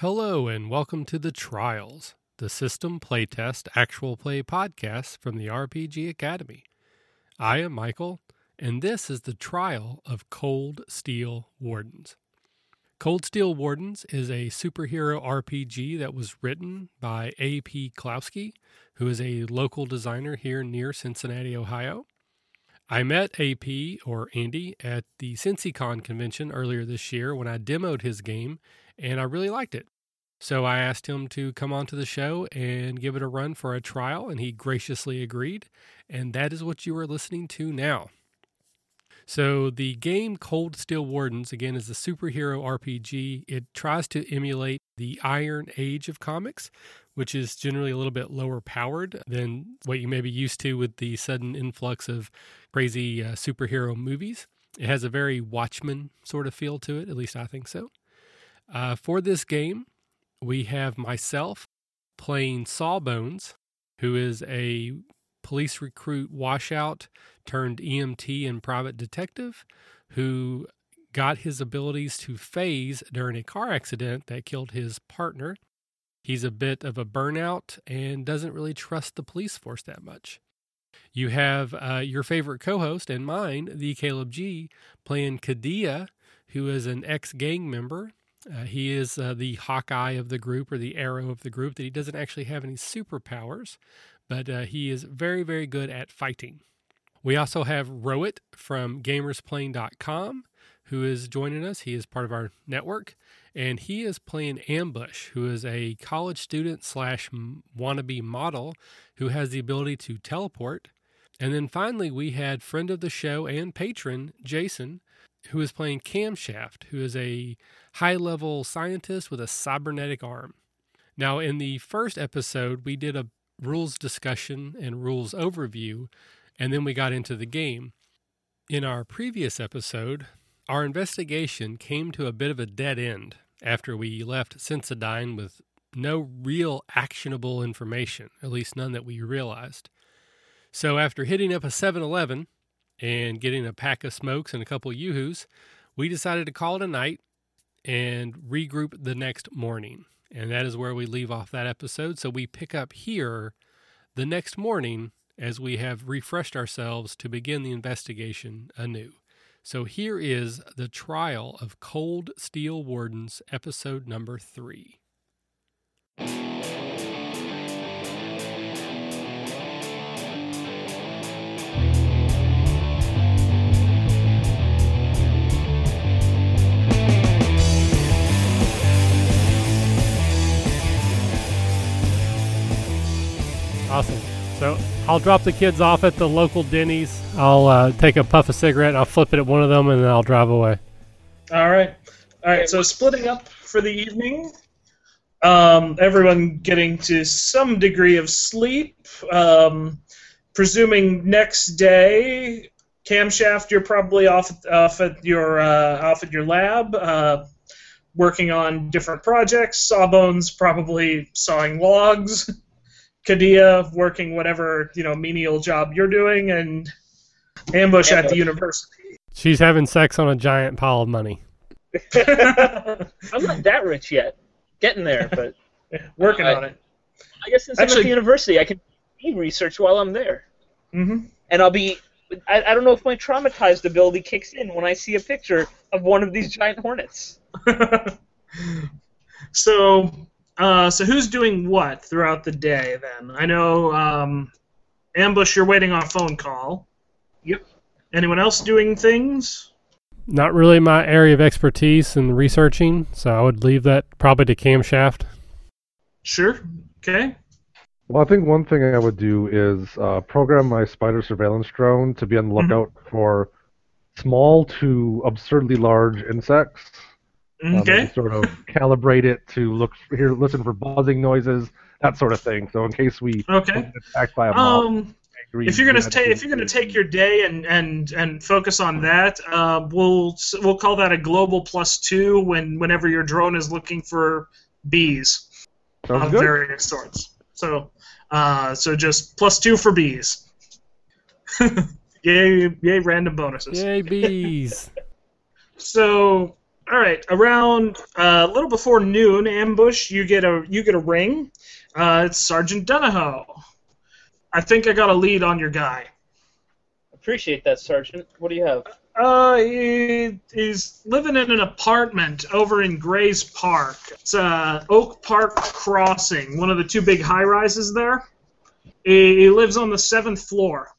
Hello, and welcome to The Trials, the system playtest actual play podcast from the RPG Academy. I am Michael, and this is the trial of Cold Steel Wardens. Cold Steel Wardens is a superhero RPG that was written by A.P. Klosky, who is a local designer here near Cincinnati, Ohio. I met AP, or Andy, at the CincyCon convention earlier this year when I demoed his game, and I really liked it. So I asked him to come onto the show and give it a run for a trial, and he graciously agreed. And that is what you are listening to now. So the game Cold Steel Wardens, again, is a superhero RPG. It tries to emulate the Iron Age of comics, which is generally a little bit lower powered than what you may be used to with the sudden influx of crazy uh, superhero movies. It has a very Watchmen sort of feel to it, at least I think so. Uh, for this game, we have myself playing Sawbones, who is a police recruit washout turned EMT and private detective who got his abilities to phase during a car accident that killed his partner. He's a bit of a burnout and doesn't really trust the police force that much. You have uh, your favorite co host and mine, the Caleb G, playing Cadia, who is an ex gang member. Uh, he is uh, the Hawkeye of the group or the arrow of the group, that he doesn't actually have any superpowers, but uh, he is very, very good at fighting. We also have Rohit from gamersplane.com who is joining us. He is part of our network, and he is playing Ambush, who is a college student slash wannabe model who has the ability to teleport. And then finally, we had friend of the show and patron, Jason, who is playing Camshaft, who is a high level scientist with a cybernetic arm. Now, in the first episode, we did a rules discussion and rules overview, and then we got into the game. In our previous episode, our investigation came to a bit of a dead end after we left Sensodyne with no real actionable information, at least none that we realized. So, after hitting up a 7 Eleven and getting a pack of smokes and a couple yoo-hoos, we decided to call it a night and regroup the next morning. And that is where we leave off that episode. So we pick up here the next morning as we have refreshed ourselves to begin the investigation anew. So here is the trial of Cold Steel Wardens, episode number three. Awesome. So I'll drop the kids off at the local Denny's. I'll uh, take a puff of cigarette. I'll flip it at one of them, and then I'll drive away. All right. All right. So splitting up for the evening. Um, everyone getting to some degree of sleep. Um, presuming next day, camshaft, you're probably off off at your uh, off at your lab, uh, working on different projects. Sawbones probably sawing logs. Cadia working whatever you know menial job you're doing, and Ambush, Ambush. at the university. She's having sex on a giant pile of money. I'm not that rich yet. Getting there, but working uh, on it. I guess since Actually, I'm at the university, I can do research while I'm there. Mm-hmm. And I'll be. I, I don't know if my traumatized ability kicks in when I see a picture of one of these giant hornets. so uh, so who's doing what throughout the day then? I know um, Ambush, you're waiting on a phone call. Yep. Anyone else doing things? Not really my area of expertise in researching, so I would leave that probably to Camshaft. Sure. Okay. Well, I think one thing I would do is uh, program my spider surveillance drone to be on the mm-hmm. lookout mm-hmm. for small to absurdly large insects Okay. Um, sort of calibrate it to look here, listen for buzzing noises, that sort of thing. So in case we okay. get attacked by a mob, um, if you're gonna take if you're gonna take your day and and and focus on that, uh, we'll we'll call that a global plus two when whenever your drone is looking for bees Sounds of good. various sorts. So uh, so just plus two for bees. yay! Yay! Random bonuses. Yay bees! so All right, around uh, a little before noon, ambush. You get a you get a ring. Uh, it's Sergeant Donahoe. I think I got a lead on your guy. Appreciate that, Sergeant. What do you have? Uh, he, he's living in an apartment over in Grays Park. It's uh, Oak Park Crossing, one of the two big high rises there. He, he lives on the seventh floor.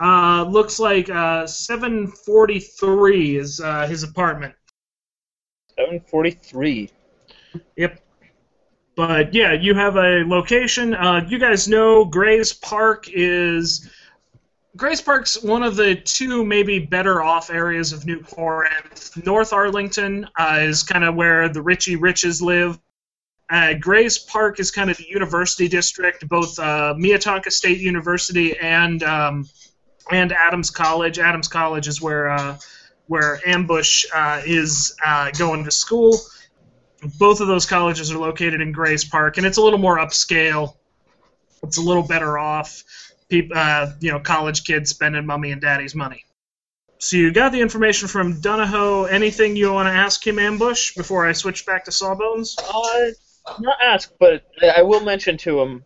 Uh, looks like uh, 743 is uh, his apartment. 743. Yep. But yeah, you have a location. Uh, you guys know Grays Park is. Grays Park's one of the two maybe better off areas of New Corinth. North Arlington uh, is kind of where the Richie Riches live. Uh, Grays Park is kind of the university district, both uh, State University and um, and Adams College. Adams College is where uh, where Ambush uh, is uh, going to school. Both of those colleges are located in Grays Park, and it's a little more upscale. It's a little better off. People, uh, you know, college kids spending mommy and daddy's money. So you got the information from Donahoe. Anything you want to ask him, Ambush, before I switch back to Sawbones? Uh, not ask, but I will mention to him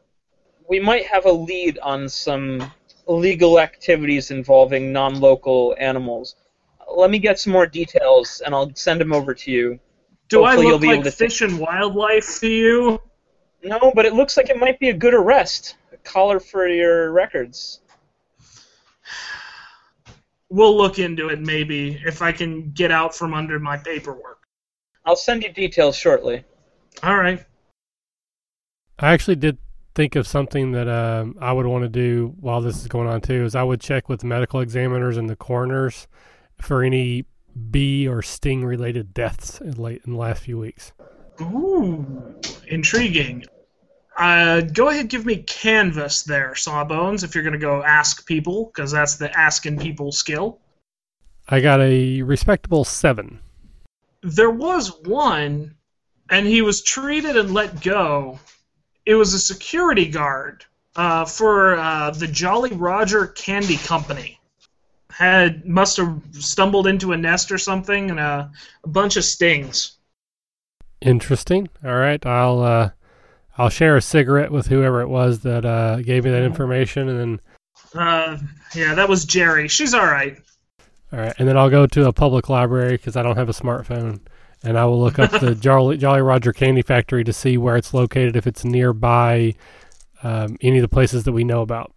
we might have a lead on some illegal activities involving non-local animals. Let me get some more details, and I'll send them over to you. Do I Hopefully you'll look be like able to fish and wildlife to you? No, but it looks like it might be a good arrest. A collar for your records. We'll look into it maybe if I can get out from under my paperwork. I'll send you details shortly. All right. I actually did think of something that um, I would want to do while this is going on too. Is I would check with medical examiners and the coroners for any bee or sting related deaths in late in the last few weeks. Ooh, intriguing. Uh, go ahead, give me canvas there, Sawbones, if you're going to go ask people, because that's the asking people skill. I got a respectable seven. There was one, and he was treated and let go. It was a security guard uh, for uh, the Jolly Roger Candy Company. Had must have stumbled into a nest or something, and a, a bunch of stings. Interesting. All right, I'll uh, I'll share a cigarette with whoever it was that uh, gave me that information, and then Uh, yeah, that was Jerry. She's all right. all right, and then I'll go to a public library because I don't have a smartphone, and I will look up the Jolly, Jolly Roger Candy Factory to see where it's located, if it's nearby um, any of the places that we know about.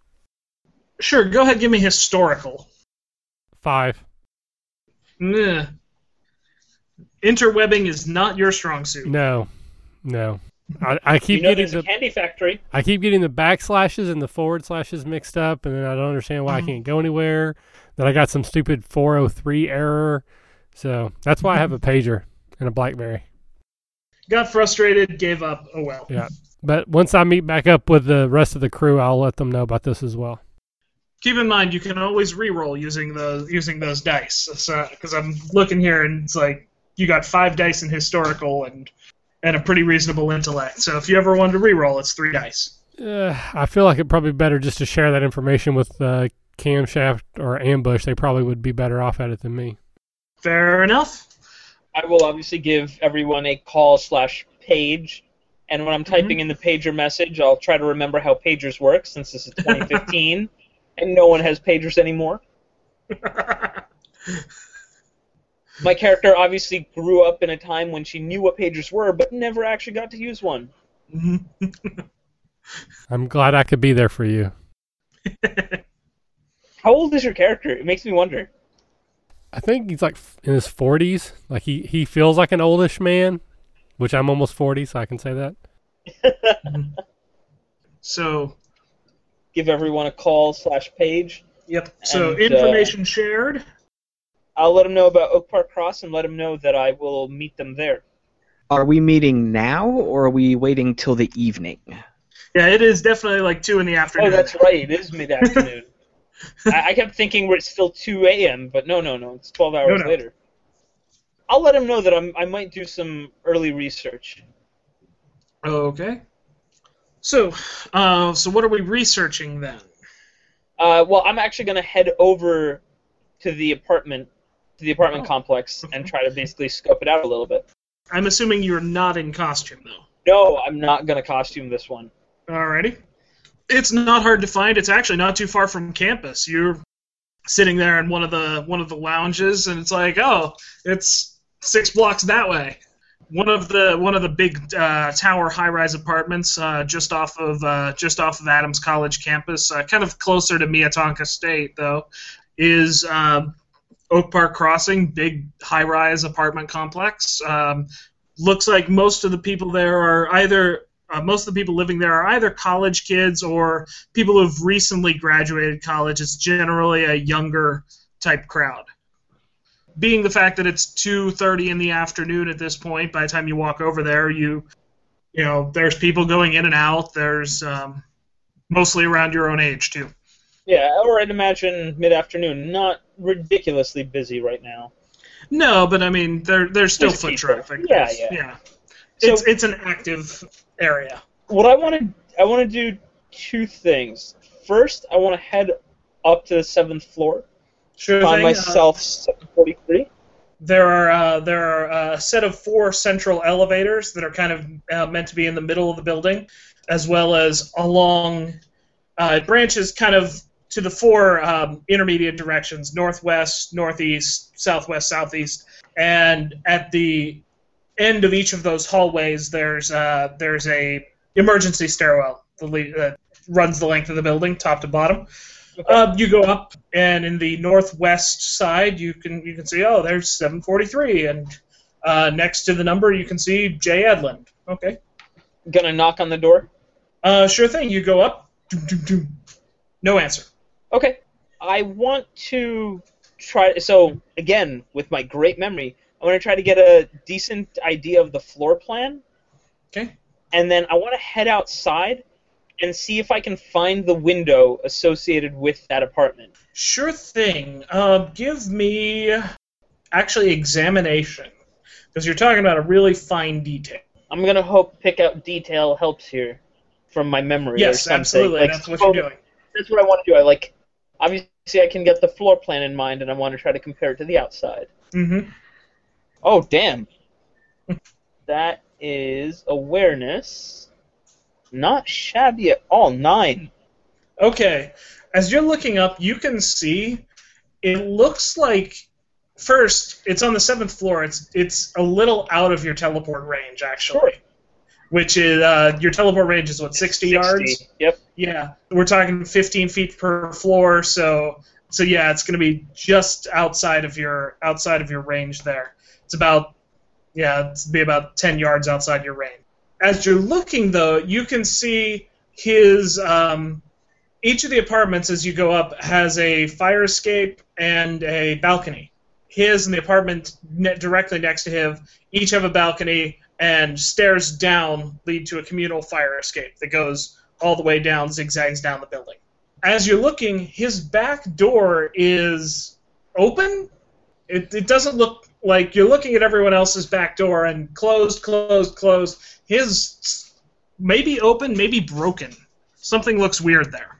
Sure, go ahead. Give me historical. Five. Nah. Interwebbing is not your strong suit. No, no. I, I keep you know getting the candy factory. I keep getting the backslashes and the forward slashes mixed up, and then I don't understand why Mhm. I can't go anywhere. Then I got some stupid 403 error, so that's why I have a pager and a BlackBerry. Got frustrated, gave up. Oh well. Yeah. But once I meet back up with the rest of the crew, I'll let them know about this as well. Keep in mind, you can always re-roll using those using those dice. Because I'm looking here, and it's like you got five dice in historical and and a pretty reasonable intellect. So if you ever wanted to re-roll, it's three dice. Uh, I feel like it'd probably be better just to share that information with uh, Camshaft or Ambush. They probably would be better off at it than me. Fair enough. I will obviously give everyone a call slash page, and when I'm typing in the pager message, I'll try to remember how pagers work since this is 2015 and no one has pagers anymore. My character obviously grew up in a time when she knew what pagers were, but never actually got to use one. I'm glad I could be there for you. How old is your character? It makes me wonder. I think he's like in his 40s. Like he, he feels like an oldish man, which I'm almost 40, so I can say that. so Give everyone a call slash page. yep. So And, uh, information shared. I'll let them know about Oak Park Cross and let them know that I will meet them there. Are we meeting now, or are we waiting till the evening? Yeah, it is definitely like two in the afternoon. Oh, that's right. It is mid afternoon. I, I kept thinking it's still 2 a.m., but no, no, no. It's 12 hours no. later. I'll let him know that I'm, I might do some early research. Okay. So, uh, so what are we researching then? Uh, well, I'm actually going to head over to the apartment to the apartment Oh. complex and try to basically scope it out a little bit. I'm assuming you're not in costume though. No, I'm not gonna costume this one. Alrighty. It's not hard to find. It's actually not too far from campus. You're sitting there in one of the one of the lounges, and it's like, oh, it's six blocks that way. One of the one of the big uh, tower high-rise apartments uh, just off of uh, just off of Adams College campus, uh, kind of closer to Minnetonka State though, is um, Oak Park Crossing, big high-rise apartment complex. Um, looks like most of the people there are either uh, most of the people living there are either college kids or people who've recently graduated college. It's generally a younger type crowd. Being the fact that it's 2:30 in the afternoon at this point, by the time you walk over there, you you know there's people going in and out. There's um, mostly around your own age too. Yeah, or I'd imagine mid-afternoon. Not ridiculously busy right now. No, but I mean there there's still There's foot people. traffic. Yeah, yeah. yeah. So- It's it's an active area. What I want to I want to do two things. First, I want to head up to the seventh floor, Sure find thing. uh, myself 743. There are uh, there are uh, a set of four central elevators that are kind of uh, meant to be in the middle of the building, as well as along uh, it branches kind of to the four um, intermediate directions: northwest, northeast, southwest, southeast, and at the end of each of those hallways, there's uh, there's a emergency stairwell that le- that runs the length of the building, top to bottom. Uh, you go up, and in the northwest side, you can you can see oh, there's 743, and uh, next to the number, you can see J. Edlund. Okay, Gonna knock on the door. uh, sure thing. You go up. Doom, doom, doom. No answer. Okay. I want to try. So again, with my great memory, I want to try to get a decent idea of the floor plan, Okay. and then I want to head outside and see if I can find the window associated with that apartment. Sure thing. Uh, give me actually examination, because you're talking about a really fine detail. I'm gonna hope pick out detail helps here from my memory. Yes, absolutely. Like, That's what you're doing. That's what I want to do. I like. Obviously, I can get the floor plan in mind, and I want to try to compare it to the outside. Mm-hmm. Oh, damn. that is awareness. Not shabby at all. Nine. Okay. As you're looking up, you can see it looks like first it's on the seventh floor. It's it's a little out of your teleport range actually, Sure. which is uh, your teleport range is what 60, yards. Yep. Yeah, we're talking 15 feet per floor, so so yeah, it's going to be just outside of your outside of your range there. It's about yeah, it's be about 10 yards outside your range. As you're looking though, you can see his um, each of the apartments as you go up has a fire escape and a balcony. His and the apartment ne- directly next to him each have a balcony and stairs down lead to a communal fire escape that goes all the way down, zigzags down the building. As you're looking, his back door is open. It, it doesn't look like you're looking at everyone else's back door and closed, closed, closed. His maybe open, maybe broken. Something looks weird there.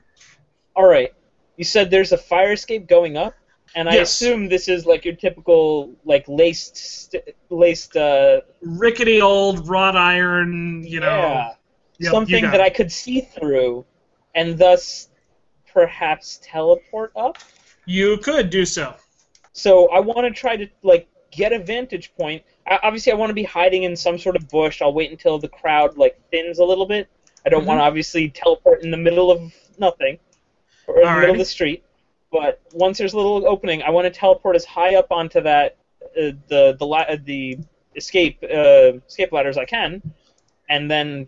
All right. You said there's a fire escape going up, and I Yes. assume this is like your typical like laced st- laced uh Rickety old wrought iron, you know. yeah, Yep, something got that it. I could see through, and thus perhaps teleport up. You could do so. So I want to try to like get a vantage point. I, obviously, I want to be hiding in some sort of bush. I'll wait until the crowd like thins a little bit. I don't Mhm. want to obviously teleport in the middle of nothing or in the middle of the street. But once there's a little opening, I want to teleport as high up onto that uh, the the la- uh, the escape uh, escape ladder as I can, and then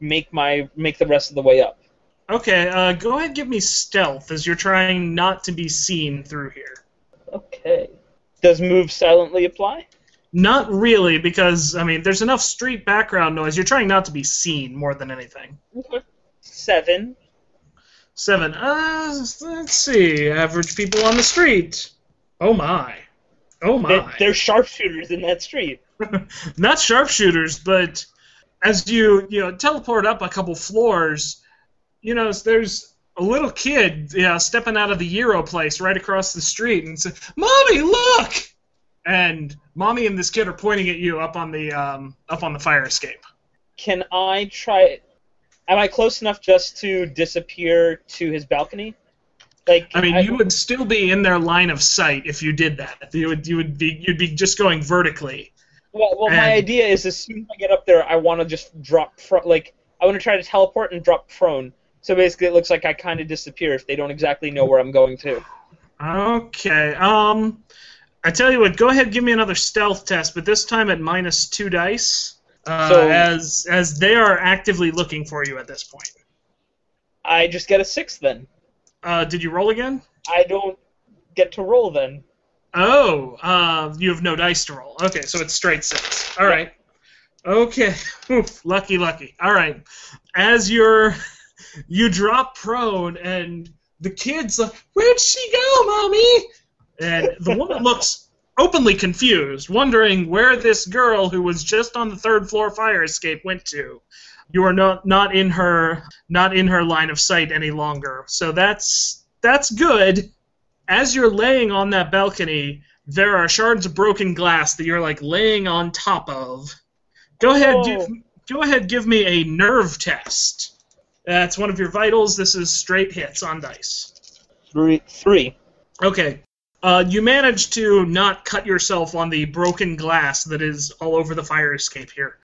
make my make the rest of the way up. Okay, uh, go ahead and give me stealth as you're trying not to be seen through here. Okay. Does move silently apply? Not really, because, I mean, there's enough street background noise. You're trying not to be seen more than anything. Okay. Seven. Seven. Uh, let's see. Average people on the street. Oh my. Oh my. There, there's sharpshooters in that street. Not sharpshooters, but as you you know teleport up a couple floors, you know there's a little kid, you know, stepping out of the Euro place right across the street and say, "Mommy, look!" and mommy and this kid are pointing at you up on the um, up on the fire escape. Can I try? Am I close enough just to disappear to his balcony? Like, I mean, you would still be in their line of sight if you did that. You would you would be you'd be just going vertically. Well, well, my idea is as soon as I get up there, I want to just drop fro- like I want to try to teleport and drop prone. So basically, it looks like I kind of disappear if they don't exactly know where I'm going to. Okay. Um, I tell you what. Go ahead, give me another stealth test, but this time at minus two dice. Uh, So- as as they are actively looking for you at this point. I just get a six then. Uh, did you roll again? I don't get to roll then. Oh, uh, you have no dice to roll. Okay, so it's straight six. All right. Okay. Oof, lucky, lucky. All right. As you're, you drop prone, and the kid's like, "Where'd she go, mommy?" And the woman looks openly confused, wondering where this girl who was just on the third floor fire escape went to. You are not not in her not in her line of sight any longer. So that's that's good as you're laying on that balcony, there are shards of broken glass that you're like laying on top of. Go ahead, oh. Whoa. give, go ahead, give me a nerve test. That's one of your vitals. This is straight hits on dice. Three. Three. Okay. Uh, you managed to not cut yourself on the broken glass that is all over the fire escape here,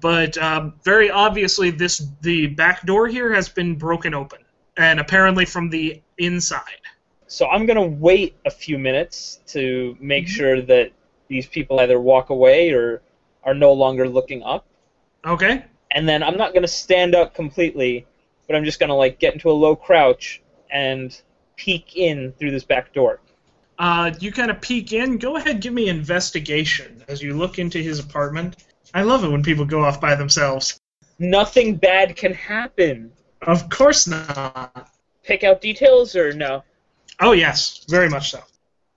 but um, very obviously, this the back door here has been broken open, and apparently from the inside. So I'm gonna wait a few minutes to make Mhm. sure that these people either walk away or are no longer looking up. Okay. and then I'm not gonna stand up completely, but I'm just gonna like get into a low crouch and peek in through this back door. Uh, you kind of peek in. Go ahead, give me investigation as you look into his apartment. I love it when people go off by themselves. Nothing bad can happen. Of course not. Pick out details or no? Oh yes, very much so.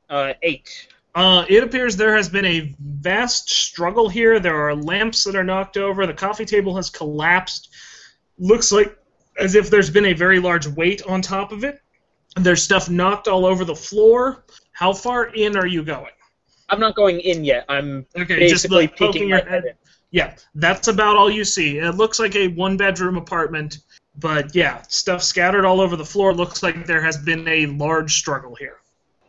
Uh, eight. Uh, it appears there has been a vast struggle here. There are lamps that are knocked over. The coffee table has collapsed. Looks like as if there's been a very large weight on top of it. There's stuff knocked all over the floor. How far in are you going? I'm not going in yet. I'm Okay, just basically like poking peeking your head. head in. Yeah, that's about all you see. It looks like a one bedroom apartment, but yeah, stuff scattered all over the floor. Looks like there has been a large struggle here.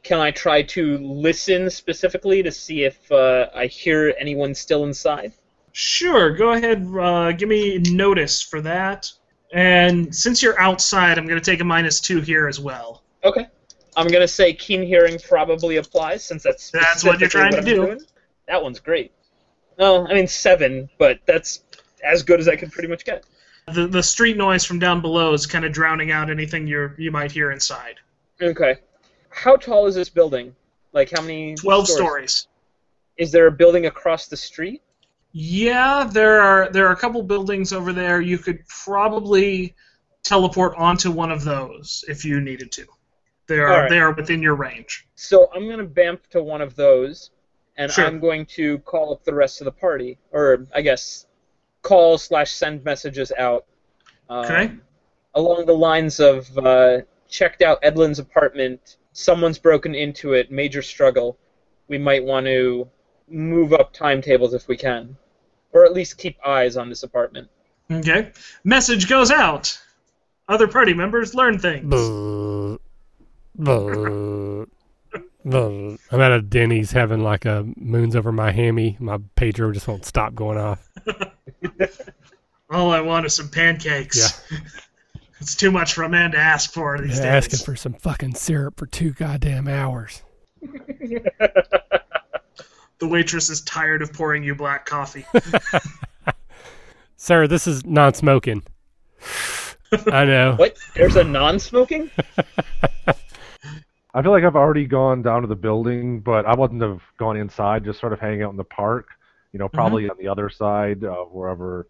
Can I try to listen specifically to see if uh, I hear anyone still inside? Sure, go ahead, uh, give me notice for that. And since you're outside, I'm going to take a minus two here as well. Okay. I'm gonna say keen hearing probably applies since that's That's what you're trying to I'm do. doing. That one's great. Well, I mean seven, but that's as good as I could pretty much get. The, the street noise from down below is kind of drowning out anything you you might hear inside. Okay. How tall is this building? Like how many? 12 stories? stories. Is there a building across the street? Yeah, there are there are a couple buildings over there. You could probably teleport onto one of those if you needed to. They are Alright. they are within your range. So I'm gonna bamf to one of those, and Sure. I'm going to call up the rest of the party, or I guess call slash send messages out. Um, Okay. Along the lines of uh, checked out Edlund's apartment. Someone's broken into it. Major struggle. We might want to move up timetables if we can, or at least keep eyes on this apartment. Okay. Message goes out. Other party members learn things. I'm at a Denny's having like a moons over my hammy. My pager just won't stop going off. All I want is some pancakes. Yeah. it's too much for a man to ask for these Yeah, days. asking for some fucking syrup for two goddamn hours. The waitress is tired of pouring you black coffee. Sir, this is non-smoking. I know. What? There's a non-smoking? I feel like I've already gone down to the building, but I wouldn't have gone inside. Just sort of hanging out in the park. You know, probably on the other side, uh, wherever,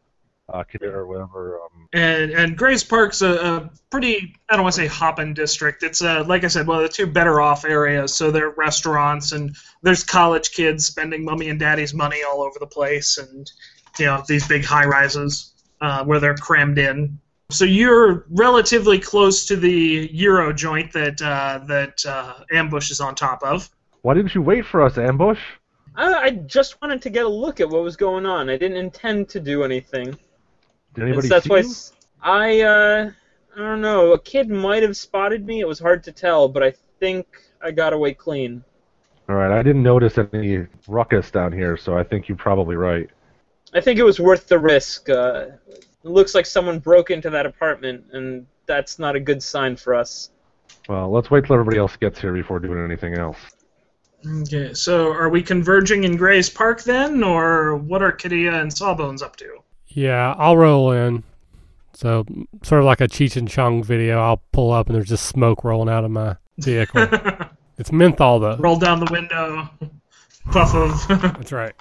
uh, or whatever. Um, and and Grace Park's a, a pretty I don't want to say hopping district. It's uh like I said, one of the two better off areas. So there are restaurants and there's college kids spending mummy and daddy's money all over the place, and you know these big high rises uh, where they're crammed in. So you're relatively close to the Euro joint that uh, that uh, Ambush is on top of. why didn't you wait for us, Ambush? I, I just wanted to get a look at what was going on. I didn't intend to do anything. Did anybody that's see why you? s- I uh I don't know. A kid might have spotted me. It was hard to tell, but I think I got away clean. All right, I didn't notice any ruckus down here, so I think you're probably right. I think it was worth the risk. Uh, it looks like someone broke into that apartment, and that's not a good sign for us. Well, let's wait till everybody else gets here before doing anything else. Okay, so are we converging in Gray's Park then, or what are Cadia and Sawbones up to? Yeah, I'll roll in. So, sort of like a Cheech and Chong video, I'll pull up and there's just smoke rolling out of my vehicle. it's menthol, though. Roll down the window, puff of That's right.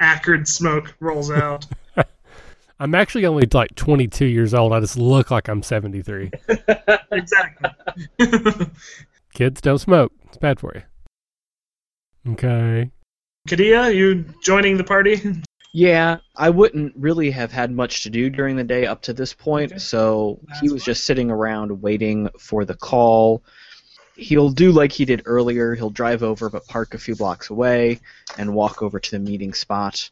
acrid smoke rolls out. I'm actually only like 22 years old. I just look like I'm 73. exactly. Kids don't smoke. It's bad for you. Okay. Cadia, you joining the party? Yeah, I wouldn't really have had much to do during the day up to this point, so he was just sitting around waiting for the call. He'll do like he did earlier. He'll drive over but park a few blocks away and walk over to the meeting spot.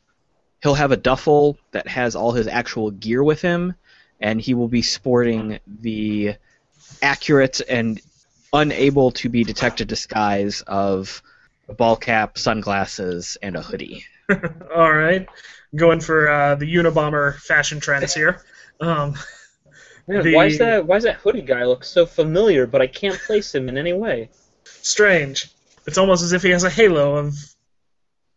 He'll have a duffel that has all his actual gear with him, and he will be sporting the accurate and unable to be detected disguise of a ball cap, sunglasses, and a hoodie. All right, going for uh, the Unabomber fashion trends here. Um, Man, The- why is that? Why does that hoodie guy look so familiar? But I can't place him in any way. strange. It's almost as if he has a halo of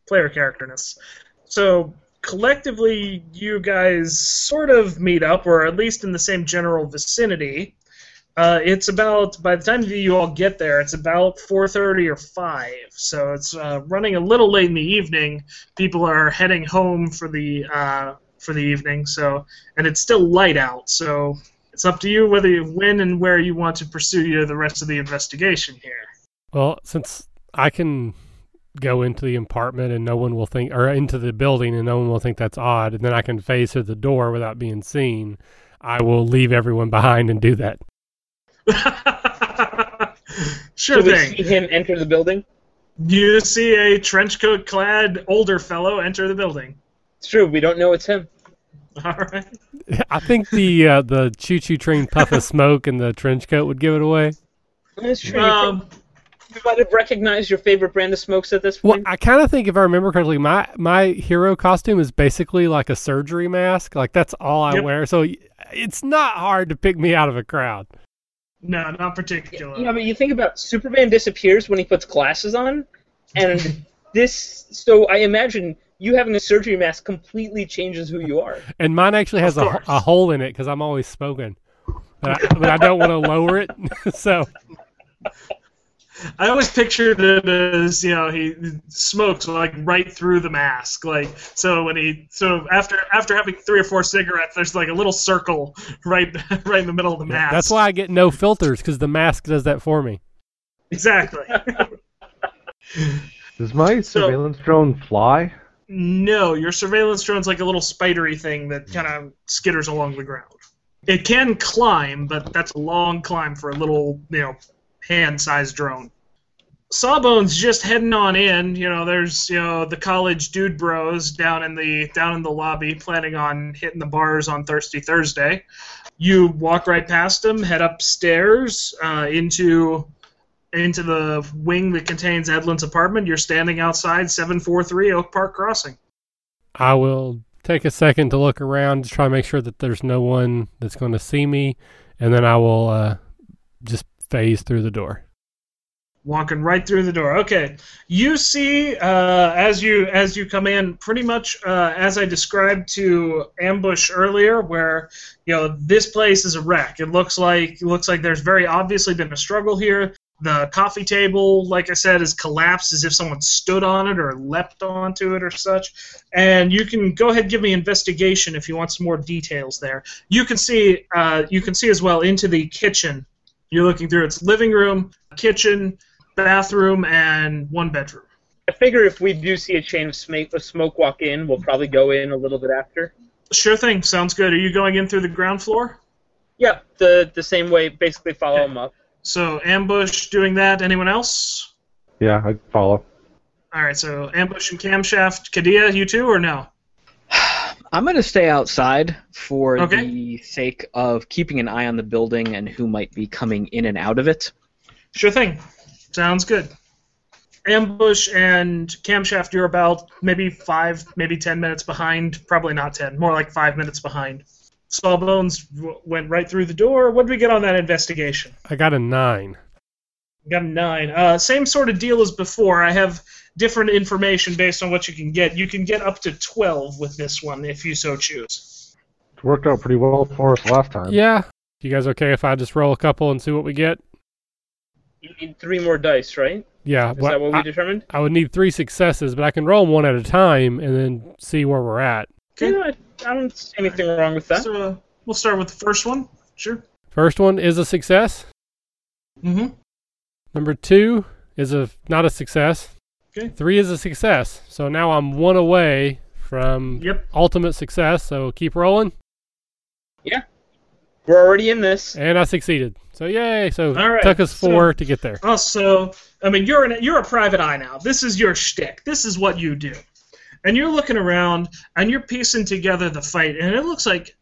player characterness. So collectively, you guys sort of meet up, or at least in the same general vicinity. Uh, it's about by the time you all get there, it's about 4:30 or 5. So it's uh, running a little late in the evening. People are heading home for the uh, for the evening. So and it's still light out. So it's up to you whether you when and where you want to pursue you the rest of the investigation here. Well, since I can go into the apartment and no one will think, or into the building and no one will think that's odd, and then I can face through the door without being seen, I will leave everyone behind and do that. sure Should we thing. see him enter the building? You see a trench coat clad older fellow enter the building. It's true. We don't know it's him. All right. I think the uh, the choo choo train puff of smoke and the trench coat would give it away. It's true. Um, you might have recognized your favorite brand of smokes at this point. Well, point. I kind of think if I remember correctly, my my hero costume is basically like a surgery mask. Like that's all I Yep. wear, so it's not hard to pick me out of a crowd. No, not particular. Yeah, but you think about Superman disappears when he puts glasses on, and this. So I imagine you having a surgery mask completely changes who you are. And mine actually has a, a hole in it because I'm always smoking, but I, but I don't want to lower it. so I always pictured it as you know he smokes like right through the mask, like so when he so after after having three or four cigarettes, there's like a little circle right right in the middle of the mask. that's why I get no filters because the mask does that for me. exactly. Does my So- surveillance drone fly? No, your surveillance drone's like a little spidery thing that hmm. kind of skitters along the ground. It can climb, but that's a long climb for a little, you know, hand-sized drone. Sawbones just heading on in. You know, there's you know the college dude bros down in the down in the lobby, planning on hitting the bars on Thirsty Thursday. You walk right past them, head upstairs uh, into into the wing that contains Edlund's apartment. You're standing outside 743 Oak Park Crossing. I will take a second to look around to try to make sure that there's no one that's going to see me, and then I will uh, just phase through the door. walking right through the door. Okay, you see uh, as you as you come in, pretty much uh, as I described to ambush earlier, where you know this place is a wreck. It looks like it looks like there's very obviously been a struggle here. The coffee table, like I said, is collapsed as if someone stood on it or leapt onto it or such. And you can go ahead and give me investigation if you want some more details there. You can see uh, you can see as well into the kitchen. You're looking through its living room, kitchen, bathroom, and one bedroom. I figure if we do see a chain of smoke, of smoke walk in, we'll probably go in a little bit after. Sure thing. Sounds good. Are you going in through the ground floor? Yep, the the same way. Basically, follow Okay. him up. So ambush doing that. Anyone else? Yeah, I follow. All right, so ambush and camshaft. Cadia, you too, or no? I'm going to stay outside for Okay. the sake of keeping an eye on the building and who might be coming in and out of it. Sure thing. Sounds good. Ambush and camshaft, you're about maybe five, maybe ten minutes behind. Probably not ten, more like five minutes behind. Sawbones w- went right through the door. What did we get on that investigation? I got a nine. Got a nine. Uh, same sort of deal as before. I have different information based on what you can get. You can get up to twelve with this one if you so choose. It worked out pretty well for us last time. Yeah. You guys okay if I just roll a couple and see what we get? You need three more dice, right? Yeah. Is well, that what we I, determined? I would need three successes, but I can roll 'em one at a time and then see where we're at. Okay. Yeah, I, I don't see anything wrong with that. So uh, we'll start with the first one. Sure. First one is a success. Mm-hmm. Number two is a not a success. Okay. Three is a success. So now I'm one away from Yep. ultimate success. So keep rolling, Yeah. We're already in this. and I succeeded. So yay! So All right, took us so- four to get there. Also, I mean, you're an, you're a private eye now. This is your shtick. This is what you do. And you're looking around and you're piecing together the fight, and it looks like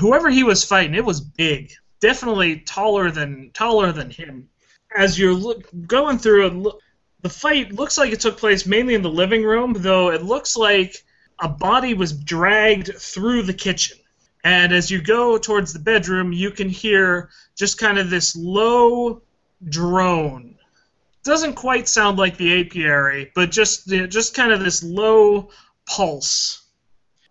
whoever he was fighting, it was big, definitely taller than taller than him. As you're look, going through look, the fight looks like it took place mainly in the living room, though it looks like a body was dragged through the kitchen. And as you go towards the bedroom, you can hear just kind of this low drone. Doesn't quite sound like the apiary, but just just kind of this low pulse.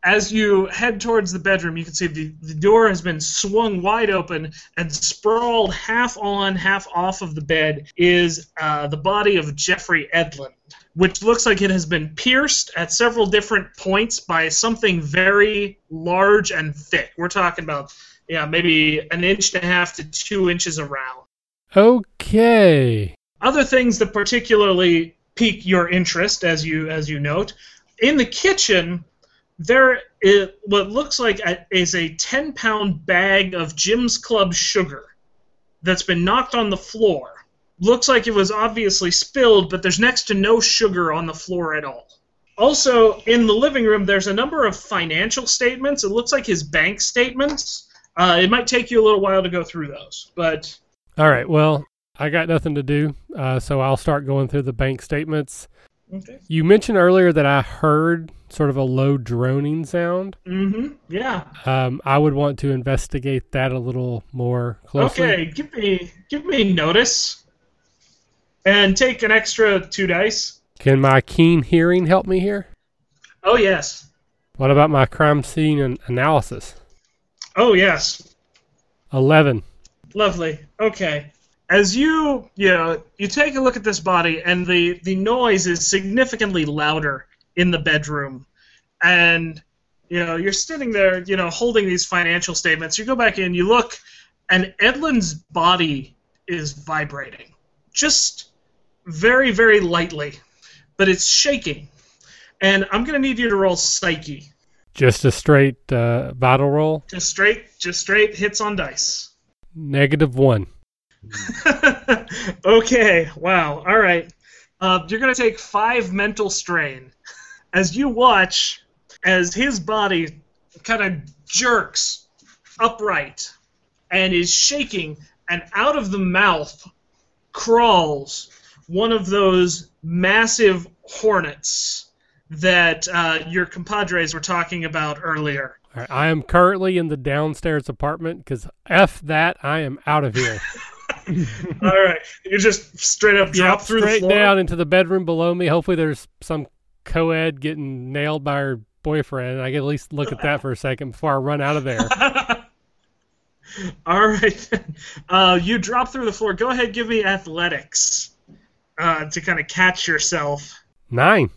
As you head towards the bedroom, you can see the, the door has been swung wide open, and sprawled half on, half off of the bed is uh, the body of Jeffrey Edlund, which looks like it has been pierced at several different points by something very large and thick. We're talking about, yeah, maybe an inch and a half to two inches around Okay. other things that particularly pique your interest, as you as you note, in the kitchen, there is what looks like a, is a ten pound bag of Jim's Club sugar that's been knocked on the floor. Looks like it was obviously spilled, but there's next to no sugar on the floor at all. Also, in the living room, there's a number of financial statements. It looks like his bank statements. Uh, it might take you a little while to go through those, but All right. Well, I got nothing to do, uh, so I'll start going through the bank statements. okay. You mentioned earlier that I heard sort of a low droning sound. Mm-hmm. Yeah. Um, I would want to investigate that a little more closely. Okay, give me give me notice, and take an extra two dice. Can my keen hearing help me here? Oh yes, What about my crime scene an- analysis? oh yes, Eleven. lovely. Okay, as you you know you take a look at this body, and the the noise is significantly louder in the bedroom, and you know you're sitting there, you know, holding these financial statements. You go back in, you look, and Edlund's body is vibrating, just very very lightly, but it's shaking. And I'm gonna need you to roll psyche. Just a straight uh, vital roll. Just straight, just straight hits on dice. Negative one. okay, wow. All right. Uh, you're going to take five mental strain as you watch as his body kind of jerks upright and is shaking, and out of the mouth crawls one of those massive hornets that uh, your compadres were talking about earlier. Right, I am currently in the downstairs apartment because F that, I am out of here. All right, you just straight up drop through straight the floor. down into the bedroom below me. Hopefully, there's some co-ed getting nailed by her boyfriend. I can at least look at that for a second before I run out of there. All right. Uh, you drop through the floor. Go ahead, give me athletics uh, to kind of catch yourself. Nine.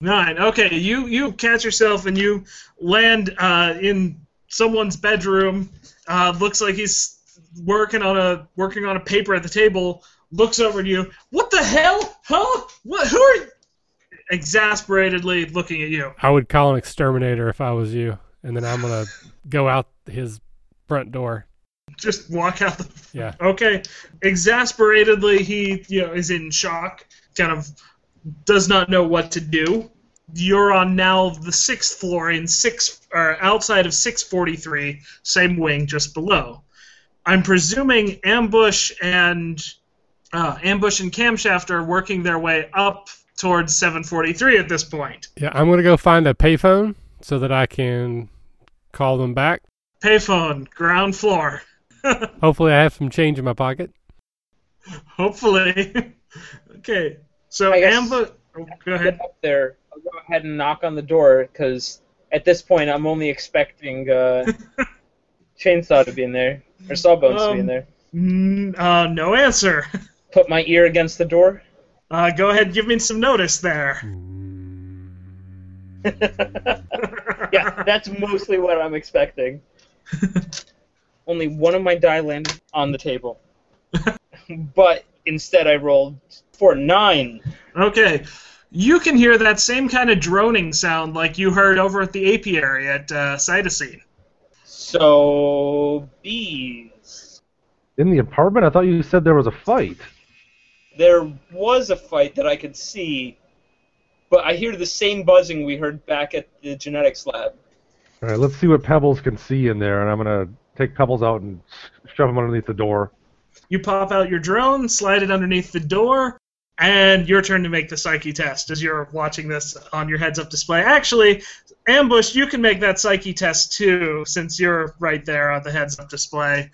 Nine. Okay, you you catch yourself and you land uh, in someone's bedroom. Uh, looks like he's working on a working on a paper at the table. Looks over at you. What the hell? Huh? What? Who are you? Exasperatedly looking at you. I would call an exterminator if I was you, and then I'm gonna go out his front door. Just walk out the Yeah. Okay. Exasperatedly, he you know is in shock, kind of does not know what to do. You're on now the sixth floor in six or outside of 643, same wing just below. I'm presuming Ambush and uh, Ambush and Camshaft are working their way up towards 743 at this point. Yeah, I'm gonna go find a payphone so that I can call them back. Payphone, ground floor. Hopefully, I have some change in my pocket. Hopefully. okay. So I guess- Ambush. Oh, go ahead. Up there. I'll go ahead and knock on the door because at this point I'm only expecting uh, chainsaw to be in there or sawbones to be in Um, there. Mm, uh, no answer. Put my ear against the door. Uh, go ahead, give me some notice there. yeah, that's mostly what I'm expecting. Only one of my die landed on the table, but instead I rolled for nine. Okay. You can hear that same kind of droning sound like you heard over at the apiary at uh, Cytosine. So bees. In the apartment, I thought you said there was a fight. There was a fight that I could see, but I hear the same buzzing we heard back at the genetics lab. All right, let's see what Pebbles can see in there, and I'm gonna take Pebbles out and shove him underneath the door. You pop out your drone, slide it underneath the door, and your turn to make the psyche test as you're watching this on your heads up display. Actually, Ambush, you can make that psyche test too, since you're right there on the heads up display.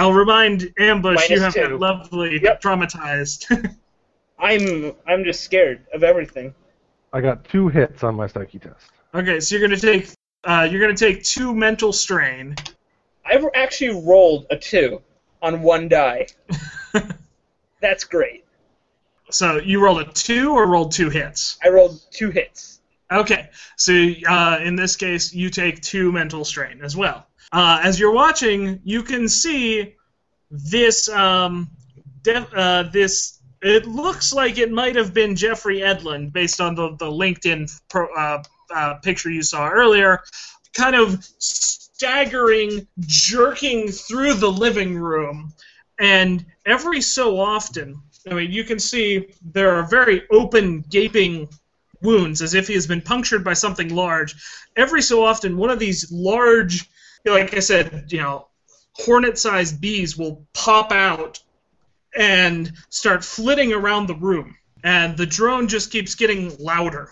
I'll remind Ambush you have two. that lovely Yep. traumatized. I'm I'm just scared of everything. I got two hits on my psyche test. okay, so you're gonna take uh, you're gonna take two mental strain. I've actually rolled a two on one die. That's great. So you rolled a two or rolled two hits? I rolled two hits. Okay, so uh, in this case, you take two mental strain as well. Uh, as you're watching, you can see this. Um, def- uh, this. It looks like it might have been Jeffrey Edlund, based on the the LinkedIn pro, uh, uh, picture you saw earlier. Kind of staggering, jerking through the living room, and every so often, I mean, you can see there are very open, gaping wounds as if he has been punctured by something large. Every so often, one of these large, like I said, you know, hornet-sized bees will pop out and start flitting around the room, and the drone just keeps getting louder,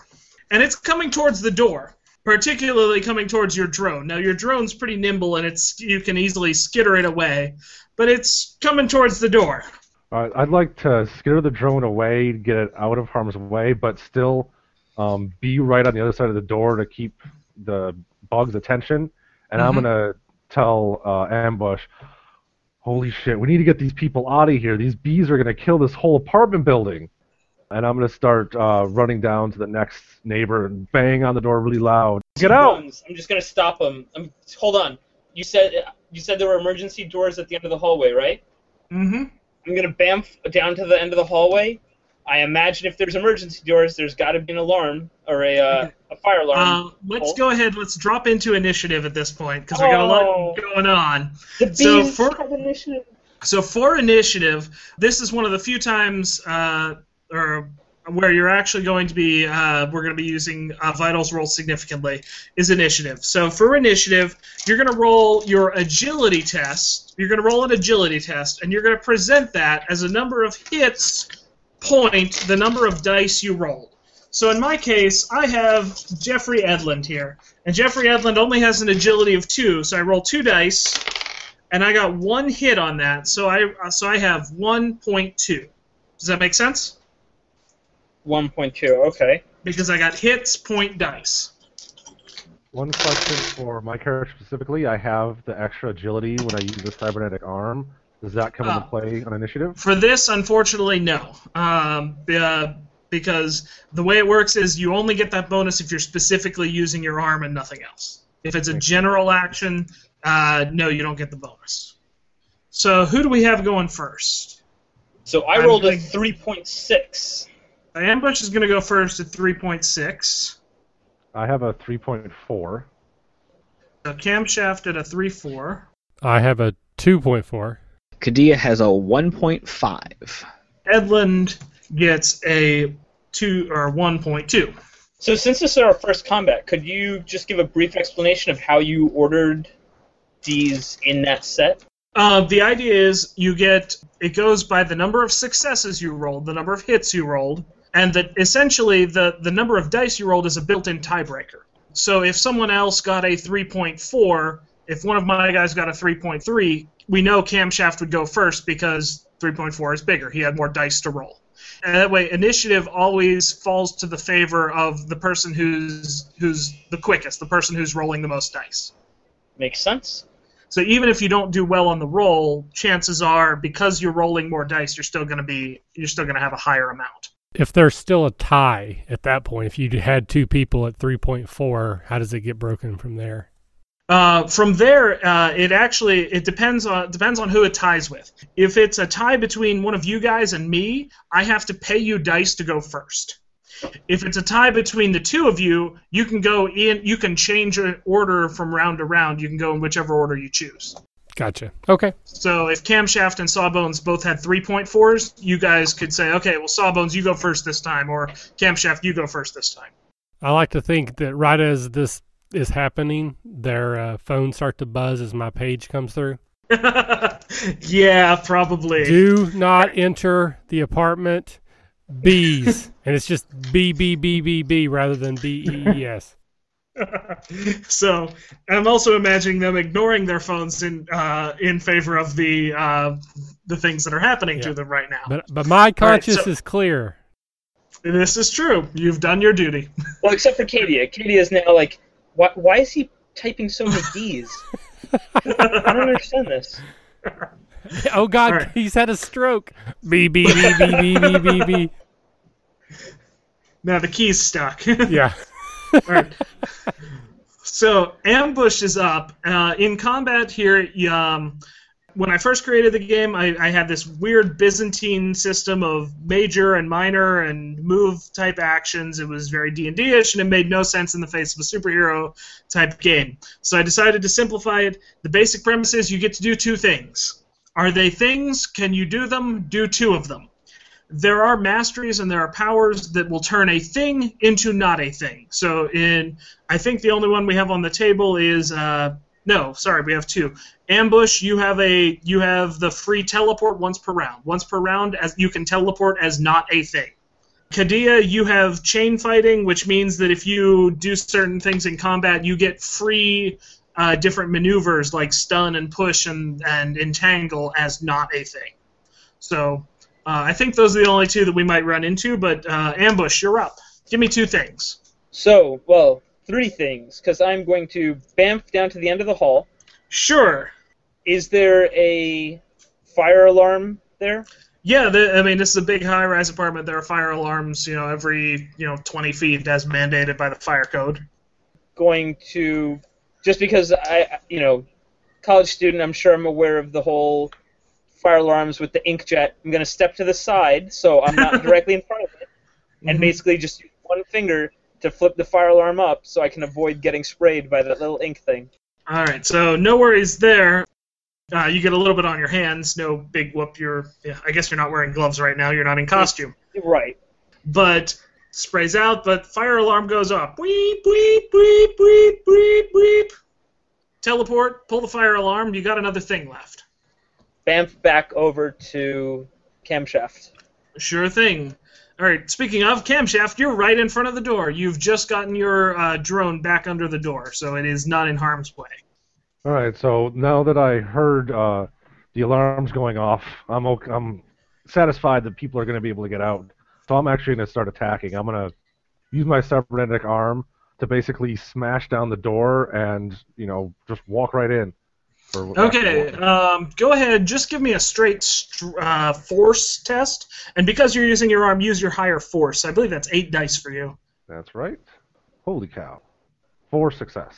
and it's coming towards the door. Particularly coming towards your drone. Now your drone's pretty nimble and it's you can easily skitter it away, but it's coming towards the door. Right, I'd like to skitter the drone away, get it out of harm's way, but still um, be right on the other side of the door to keep the bug's attention. And I'm Mhm. gonna tell uh, Ambush, "Holy shit, we need to get these people out of here. These bees are gonna kill this whole apartment building." And I'm gonna start uh, running down to the next neighbor and bang on the door really loud. Get out! I'm just gonna stop him. I'm, hold on. You said you said there were emergency doors at the end of the hallway, right? Mm-hmm. I'm gonna bamf down to the end of the hallway. I imagine if there's emergency doors, there's got to be an alarm or a uh, a fire alarm. Uh, let's Oh. go ahead. Let's drop into initiative at this point because we got a Oh. lot going on. the so for- have initiative. So for initiative, this is one of the few times, uh, or where you're actually going to be, uh, we're going to be using uh, vitals roll significantly, is initiative. So for initiative, you're going to roll your agility test. You're going to roll an agility test, and you're going to present that as a number of hits point the number of dice you rolled. So in my case, I have Jeffrey Edlund here, and Jeffrey Edlund only has an agility of two, so I roll two dice, and I got one hit on that, so I uh, so I have one point two. Does that make sense? 1.2. Okay. Because I got hits, point dice. One question for my character specifically. I have the extra agility when I use the cybernetic arm. Does that come Ah. into play on initiative? For this, unfortunately, no. Um, uh, because the way it works is you only get that bonus if you're specifically using your arm and nothing else. If it's a general action, uh, no, you don't get the bonus. So who do we have going first? So I I'm rolled a thinking- 3.6. Ambush is going to go first at 3.6. I have a 3.4. So Camshaft at a 3.4. I have a 2.4. Cadia has a 1.5. Edlund gets a two or 1.2. So since this is our first combat, could you just give a brief explanation of how you ordered these in that set? Uh, the idea is you get it goes by the number of successes you rolled, the number of hits you rolled, and that essentially the the number of dice you rolled is a built-in tiebreaker. So if someone else got a 3.4, if one of my guys got a 3.3, we know Camshaft would go first because 3.4 is bigger. He had more dice to roll. And that way, initiative always falls to the favor of the person who's who's the quickest, the person who's rolling the most dice. Makes sense. So even if you don't do well on the roll, chances are because you're rolling more dice, you're still going to be you're still going to have a higher amount. If there's still a tie at that point, if you had two people at 3.4, how does it get broken from there? Uh, from there, uh, it actually it depends on depends on who it ties with. If it's a tie between one of you guys and me, I have to pay you dice to go first. If it's a tie between the two of you, you can go in. You can change an order from round to round. You can go in whichever order you choose. Gotcha. Okay. So if Camshaft and Sawbones both had 3.4s, you guys could say, okay, well, Sawbones, you go first this time, or Camshaft, you go first this time. I like to think that right as this is happening, their uh, phones start to buzz as my page comes through. yeah, probably. Do not enter the apartment. Bees, and it's just B B B B B rather than B E E S. so I'm also imagining them ignoring their phones in uh, in favor of the uh, the things that are happening Yeah. to them right now. But but my conscience so- is clear. this is true. You've done your duty. Well, except for Cadia. Cadia is now like, why, why is he typing so many D's? I don't understand this. Oh God, All right. he's had a stroke. B B B B B B B B. Now the key's stuck. Yeah. Alright. So ambush is up uh, in combat here. you, Um, when I first created the game, I, I had this weird Byzantine system of major and minor and move type actions. It was very D and D-ish, and it made no sense in the face of a superhero type game. So I decided to simplify it. The basic premise is you get to do two things. Are they things? Can you do them? Do two of them there are masteries and there are powers that will turn a thing into not a thing. So in I think the only one we have on the table is uh, no, sorry, we have two. Ambush, you have a you have the free teleport once per round. Once per round as you can teleport as not a thing. Cadia, you have chain fighting, which means that if you do certain things in combat, you get free uh, different maneuvers like stun and push and, and entangle as not a thing. So uh, I think those are the only two that we might run into, but uh, Ambush, you're up. Give me two things. So, well, three things, because I'm going to bamf down to the end of the hall. Sure. Is there a fire alarm there? Yeah, the, I mean, this is a big high-rise apartment. There are fire alarms, you know, every you know 20 feet as mandated by the fire code. Going to just because I, you know, college student, I'm sure I'm aware of the whole fire alarms with the inkjet. I'm going to step to the side so I'm not directly in front of it, and Mhm. basically just use one finger to flip the fire alarm up so I can avoid getting sprayed by that little ink thing. All right, so no worries there. Uh, you get a little bit on your hands. No big whoop. You're. Yeah, I guess you're not wearing gloves right now. You're not in costume. Right. But sprays out. But fire alarm goes off. Weep weep weep weep weep weep. Teleport. Pull the fire alarm. You got another thing left. Bamf back over to camshaft. Sure thing. All right. Speaking of camshaft, you're right in front of the door. You've just gotten your uh, drone back under the door, so it is not in harm's way. All right, so now that I heard uh, the alarms going off, I'm okay, I'm satisfied that people are going to be able to get out. So I'm actually going to start attacking. I'm going to use my cybernetic arm to basically smash down the door and you know just walk right in. For- Okay. Um, go ahead. Just give me a straight str- uh, force test, and because you're using your arm, use your higher force. I believe that's eight dice for you. That's right. Holy cow! Four success.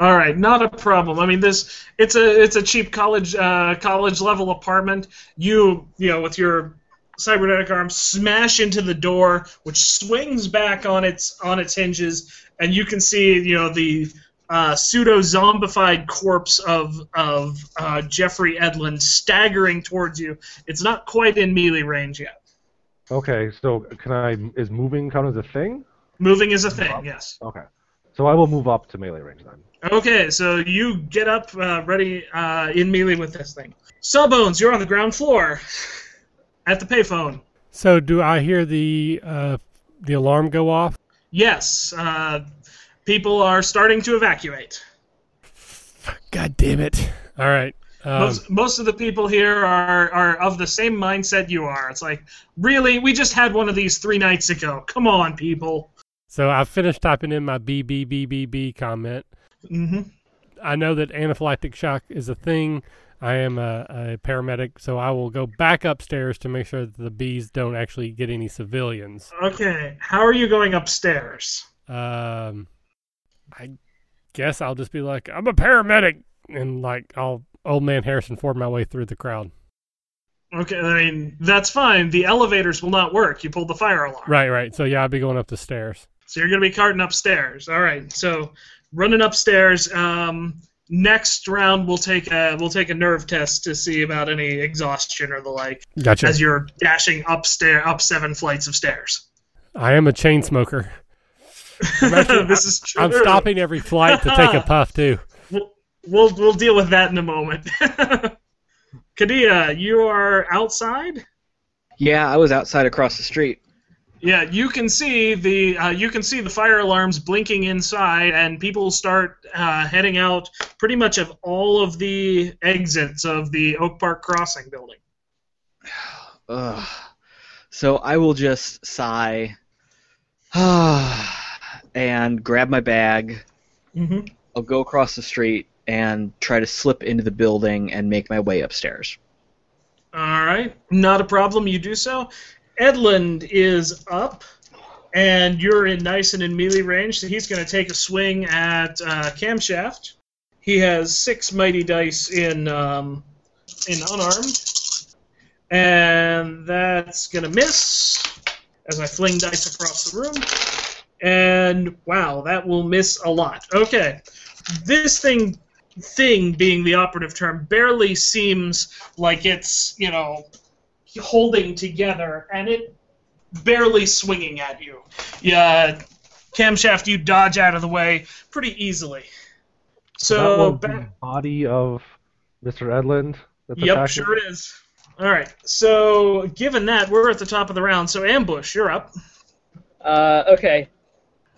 All right, not a problem. I mean, this it's a it's a cheap college uh, college level apartment. You you know with your cybernetic arm smash into the door, which swings back on its on its hinges, and you can see you know the uh, pseudo zombified corpse of of uh, Jeffrey Edlund staggering towards you. It's not quite in melee range yet. Okay, so can I? Is moving count as a thing? Moving is a thing, yes. Okay. So I will move up to melee range then. Okay, so you get up, uh, ready uh, in melee with this thing. Sawbones, you're on the ground floor at the payphone. So do I hear the uh, the alarm go off? Yes, uh, people are starting to evacuate. God damn it! All right. Um, most, most of the people here are, are of the same mindset you are. It's like, really? We just had one of these three nights ago. Come on, people. so I finished typing in my B B B B B comment. hmm I know that anaphylactic shock is a thing. I am a, a paramedic, so I will go back upstairs to make sure that the bees don't actually get any civilians. Okay, how are you going upstairs? Um, I guess I'll just be like, I'm a paramedic, and like I'll old man Harrison Ford my way through the crowd. Okay, I mean, that's fine. The elevators will not work. You pulled the fire alarm. Right, right. So yeah, I'll be going up the stairs. So you're going to be carting upstairs. All right. So running upstairs. Um, next round, we'll take a we'll take a nerve test to see about any exhaustion or the like Gotcha. as you're dashing upstairs up seven flights of stairs. I am a chain smoker. Actually- this is true. I'm stopping every flight to take a puff too. We'll, we'll we'll deal with that in a moment. Cadia, you are outside. Yeah, I was outside across the street. Yeah, you can see the uh, you can see the fire alarms blinking inside, and people start uh, heading out pretty much of all of the exits of the Oak Park Crossing building. Ugh. So I will just sigh and grab my bag. Mm-hmm. I'll go across the street and try to slip into the building and make my way upstairs. All right, not a problem. You do so. Edlund is up, and you're in nice and in melee range, so he's going to take a swing at uh, Camshaft. He has six mighty dice in um, in unarmed, and that's going to miss as I fling dice across the room. And wow, that will miss a lot. Okay, this thing thing being the operative term barely seems like it's you know holding together and it barely swinging at you yeah camshaft you dodge out of the way pretty easily that so was the ba- body of Mr. Edlund. Yep attacking? sure it is all right so given that we're at the top of the round so ambush you're up Uh, okay.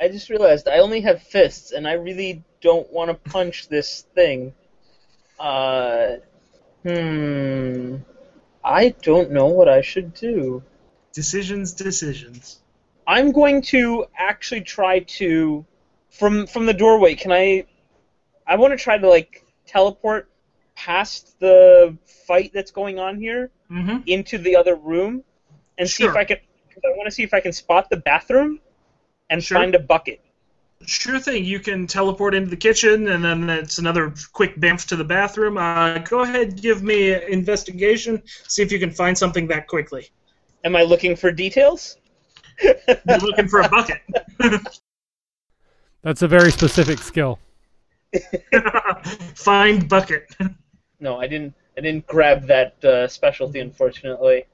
I just realized I only have fists, and I really don't want to punch this thing. Uh, hmm. I don't know what I should do. decisions decisions I'm going to actually try to, from from the doorway. Can I? I want to try to like teleport past the fight that's going on here mm-hmm. into the other room, and see if I can. I want to see if I can spot the bathroom, and Sure. find a bucket. Sure thing. You can teleport into the kitchen, and then it's another quick bamf to the bathroom. Uh, go ahead, give me an investigation. See if you can find something that quickly. Am I looking for details? You're looking for a bucket. That's a very specific skill. Find bucket. No, I didn't. I didn't grab that uh, specialty, unfortunately.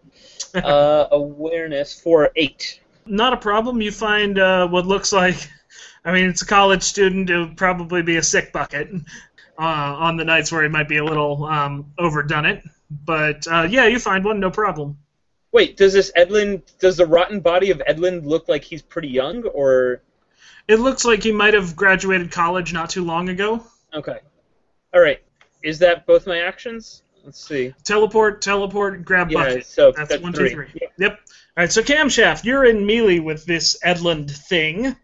Uh, awareness for eight. Not a problem. You find uh, what looks like. I mean, it's a college student. It would probably be a sick bucket uh, on the nights where he might be a little um, overdone it. But uh, yeah, you find one, no problem. Wait, does this Edlund? Does the rotten body of Edlund look like he's pretty young, or It looks like he might have graduated college not too long ago. okay? All right. Is that both my actions? Let's see. Teleport, teleport, grab Yeah, bucket. so That's, that's one, two, three. three. Yep. All right. So camshaft, you're in melee with this Edlund thing.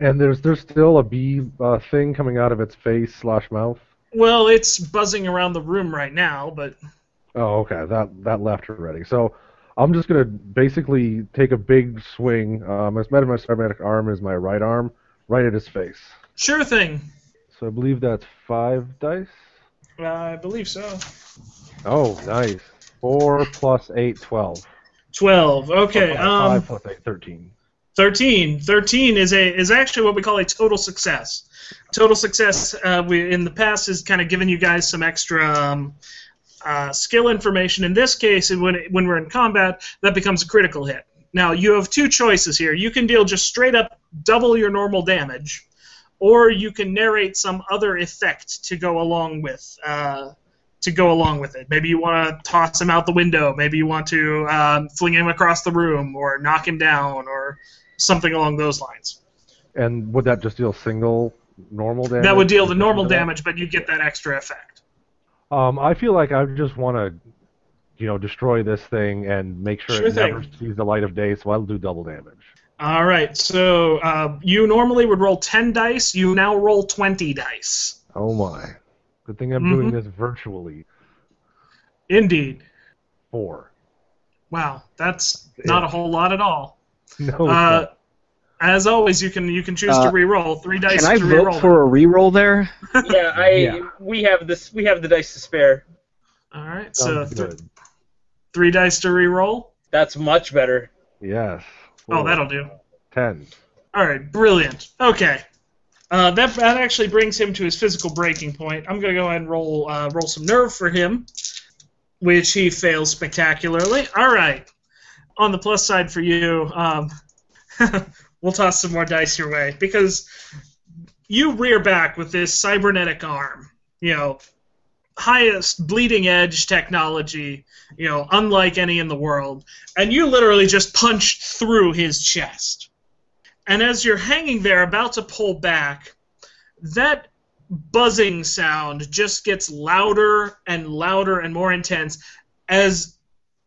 And there's there's still a bee uh, thing coming out of its face slash mouth. Well, it's buzzing around the room right now, but Oh, okay. That that left already. So I'm just gonna basically take a big swing. Um, as matter of my cybernetic arm is my right arm, right at his face. sure thing. So I believe that's five dice. I believe so. Oh, nice. Four plus eight, twelve. Twelve. Okay. Um, five plus eight, thirteen. 13. 13 is a is actually what we call a total success. Total success uh, we in the past has kind of given you guys some extra um, uh, skill information. In this case, when when we're in combat, that becomes a critical hit. Now you have two choices here. You can deal just straight up double your normal damage, or you can narrate some other effect to go along with uh, to go along with it. Maybe you want to toss him out the window. Maybe you want to um, fling him across the room, or knock him down, or something along those lines. And would that just deal single normal damage? That would deal the normal addition to that? damage, but you get that extra effect. Um, I feel like I just want to, you know, destroy this thing and make sure Sure it never sees the light of day. So I'll do double damage. All right, so uh, you normally would roll 10 dice. You now roll 20 dice. Oh my! Good thing I'm Mm-hmm. doing this virtually. Indeed. Four. Wow, that's not a whole lot at all. No. Uh, as always, you can you can choose Uh, to re-roll three dice Can I to vote re-roll. for a reroll there? Yeah, I Yeah. we have this we have the dice to spare. All right, so th- three dice to re-roll. That's much better. Yes. Oh, that'll do. Ten. All right, brilliant. Okay, uh, that that actually brings him to his physical breaking point. I'm gonna go ahead and roll uh, roll some nerve for him, which he fails spectacularly. All right. On the plus side for you, um, we'll toss some more dice your way because you rear back with this cybernetic arm. You know, highest bleeding edge technology. You know, unlike any in the world, and you literally just punched through his chest. And as you're hanging there about to pull back, that buzzing sound just gets louder and louder and more intense as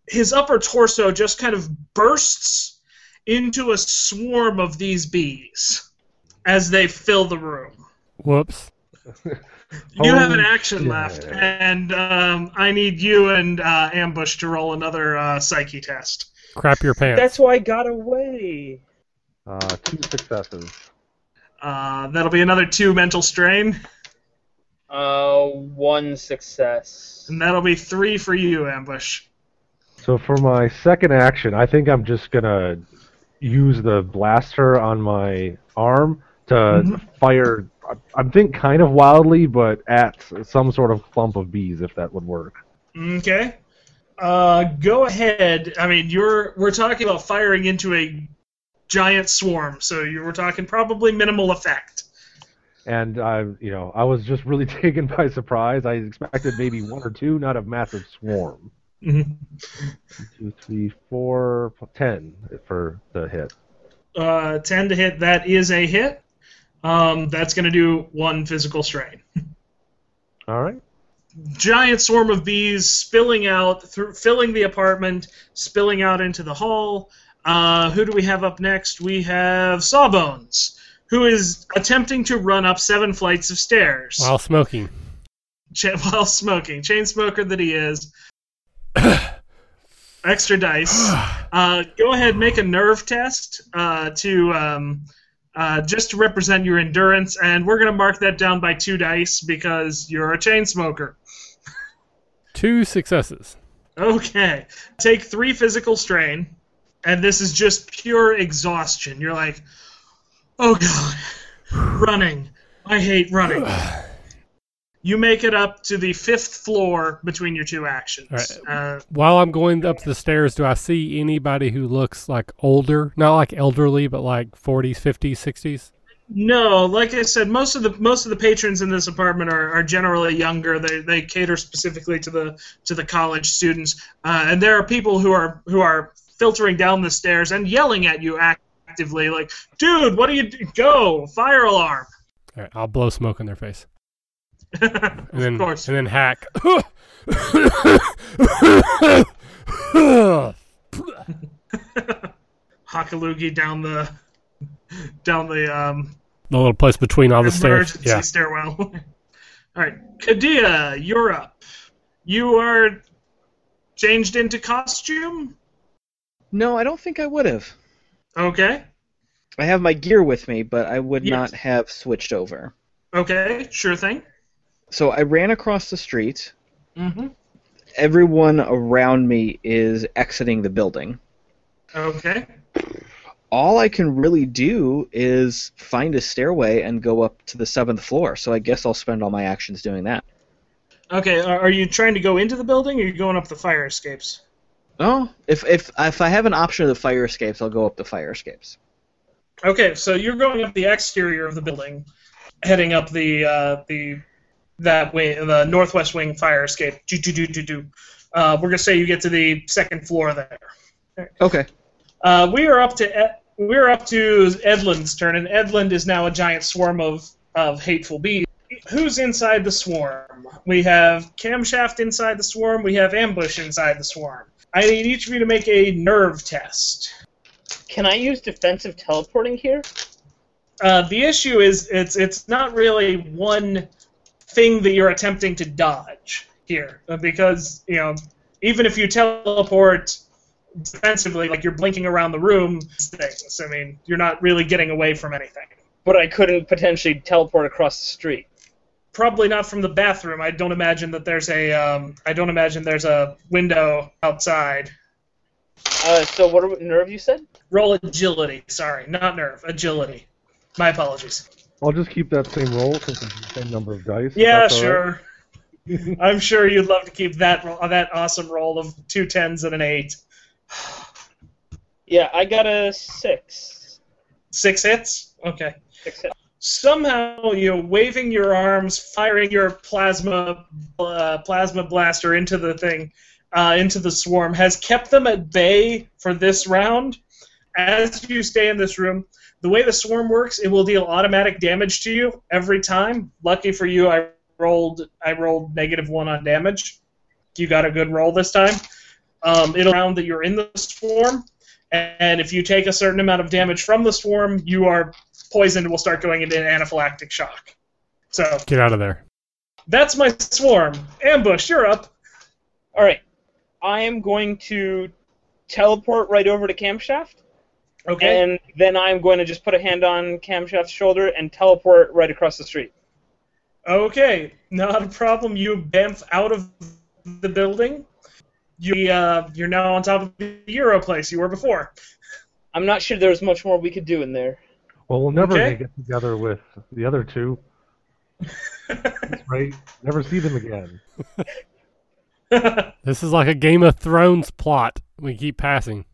his upper torso just kind of bursts into a swarm of these bees as they fill the room. Whoops. You have an action shit. left, and um, I need you and uh, Ambush to roll another uh, psyche test. Crap your pants. That's why I got away. Uh, two successes. Uh, that'll be another two mental strain, Uh, one success. and that'll be three for you, Ambush. So for my second action, I think I'm just gonna use the blaster on my arm to Mhm. fire. I- I'm think kind of wildly, but at some sort of clump of bees, if that would work. Okay. Uh, go ahead. I mean, you're we're talking about firing into a giant swarm, so you were talking probably minimal effect. And I, you know, I was just really taken by surprise. I expected maybe one or two, not a massive swarm. Two, three, four, ten for the hit. Uh, ten to hit. That is a hit. Um, that's going to do one physical strain. All right. Giant swarm of bees spilling out, through, filling the apartment, spilling out into the hall. Uh, who do we have up next? We have Sawbones, who is attempting to run up seven flights of stairs. While smoking. Cha- while smoking. Chain smoker that he is. Extra dice. Uh, go ahead, make a nerve test uh, to um, uh, just to represent your endurance, and we're gonna mark that down by two dice because you're a chain smoker. Two successes. Okay, take three physical strain, and this is just pure exhaustion. You're like, oh god, running. I hate running. You make it up to the fifth floor between your two actions. Right. Uh, While I'm going up the stairs, do I see anybody who looks like older? Not like elderly, but like 40s, 50s, 60s? No, like I said, most of the most of the patrons in this apartment are, are generally younger. They, they cater specifically to the to the college students, uh, and there are people who are who are filtering down the stairs and yelling at you actively, like, "Dude, what do you do? go? Fire alarm!" All right, I'll blow smoke in their face. And then, of course. And then hack. Hakalugi down the down the um, the little place between all the stairs. emergency Yeah. stairwell. All right, Cadia, you're up. You are changed into costume. No, I don't think I would have. Okay. I have my gear with me, but I would Yes. not have switched over. Okay, sure thing. So I ran across the street. Mm-hmm. Everyone around me is exiting the building. Okay. All I can really do is find a stairway and go up to the seventh floor. So I guess I'll spend all my actions doing that. Okay, are you trying to go into the building or are you going up the fire escapes? Oh, if if if I have an option of the fire escapes, I'll go up the fire escapes. Okay, so you're going up the exterior of the building, heading up the uh, the that wing, the northwest wing fire escape. Do do do do do. Uh, we're gonna say you get to the second floor there. Okay. Uh, we are up to Ed, we're up to Edlund's turn, and Edlund is now a giant swarm of of hateful bees. Who's inside the swarm? We have Camshaft inside the swarm. We have Ambush inside the swarm. I need each of you to make a nerve test. Can I use defensive teleporting here? Uh, the issue is it's it's not really one thing that you're attempting to dodge here because you know even if you teleport defensively, like you're blinking around the room, things. I mean, you're not really getting away from anything. But I couldn't potentially teleport across the street. Probably not from the bathroom. I don't imagine that there's a. Um, I don't imagine there's a window outside. Uh, so what are, nerve you said? Roll agility. Sorry, not nerve. Agility. My apologies. I'll just keep that same roll since it's the same number of dice. Yeah, that's all right. sure. I'm sure you'd love to keep that ro- that awesome roll of two tens and an eight. Yeah, I got a six. Six hits. Okay. Six hit. Somehow you're waving your arms, firing your plasma uh, plasma blaster into the thing, uh, into the swarm, has kept them at bay for this round. As you stay in this room, the way the swarm works, it will deal automatic damage to you every time. Lucky for you, I rolled I rolled negative one on damage. You got a good roll this time. Um, it'll round that you're in the swarm, and if you take a certain amount of damage from the swarm, you are poisoned and will start going into an anaphylactic shock. So Get out of there. that's my swarm. Ambush, you're up. All right, I am going to teleport right over to Camshaft, Okay. and then I'm going to just put a hand on Camshaft's shoulder and teleport right across the street. Okay, not a problem. You bamf out of the building. You uh, you're now on top of the Euro place you were before. I'm not sure there's much more we could do in there. Well, we'll never Okay. get together with the other two, right? Never see them again. This is like a Game of Thrones plot. We keep passing.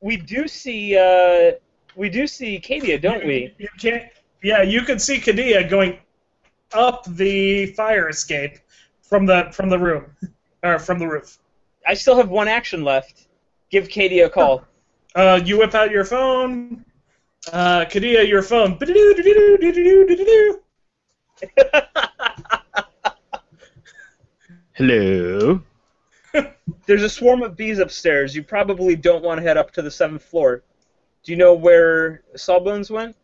We do see, uh, we do see Cadia, don't we? You can't. Yeah, you could see Cadia going up the fire escape from the from the room or from the roof. I still have one action left. Give Cadia a call. Uh, you whip out your phone. Uh, Cadia, your phone. Hello. There's a swarm of bees upstairs. You probably don't want to head up to the seventh floor. Do you know where Sawbones went?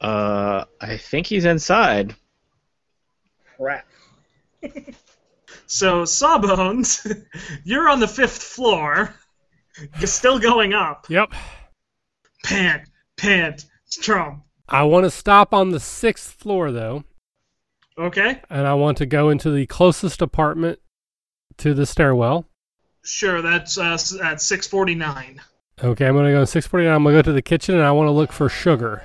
Uh, I think he's inside. Crap. So, Sawbones, you're on the fifth floor. You're still going up. Yep. Pant, pant, strum. I want to stop on the sixth floor, though, Okay, and I want to go into the closest apartment to the stairwell. sure. That's uh, at 649. Okay, I'm going to go to 649. I'm going to go to the kitchen, and I want to look for sugar.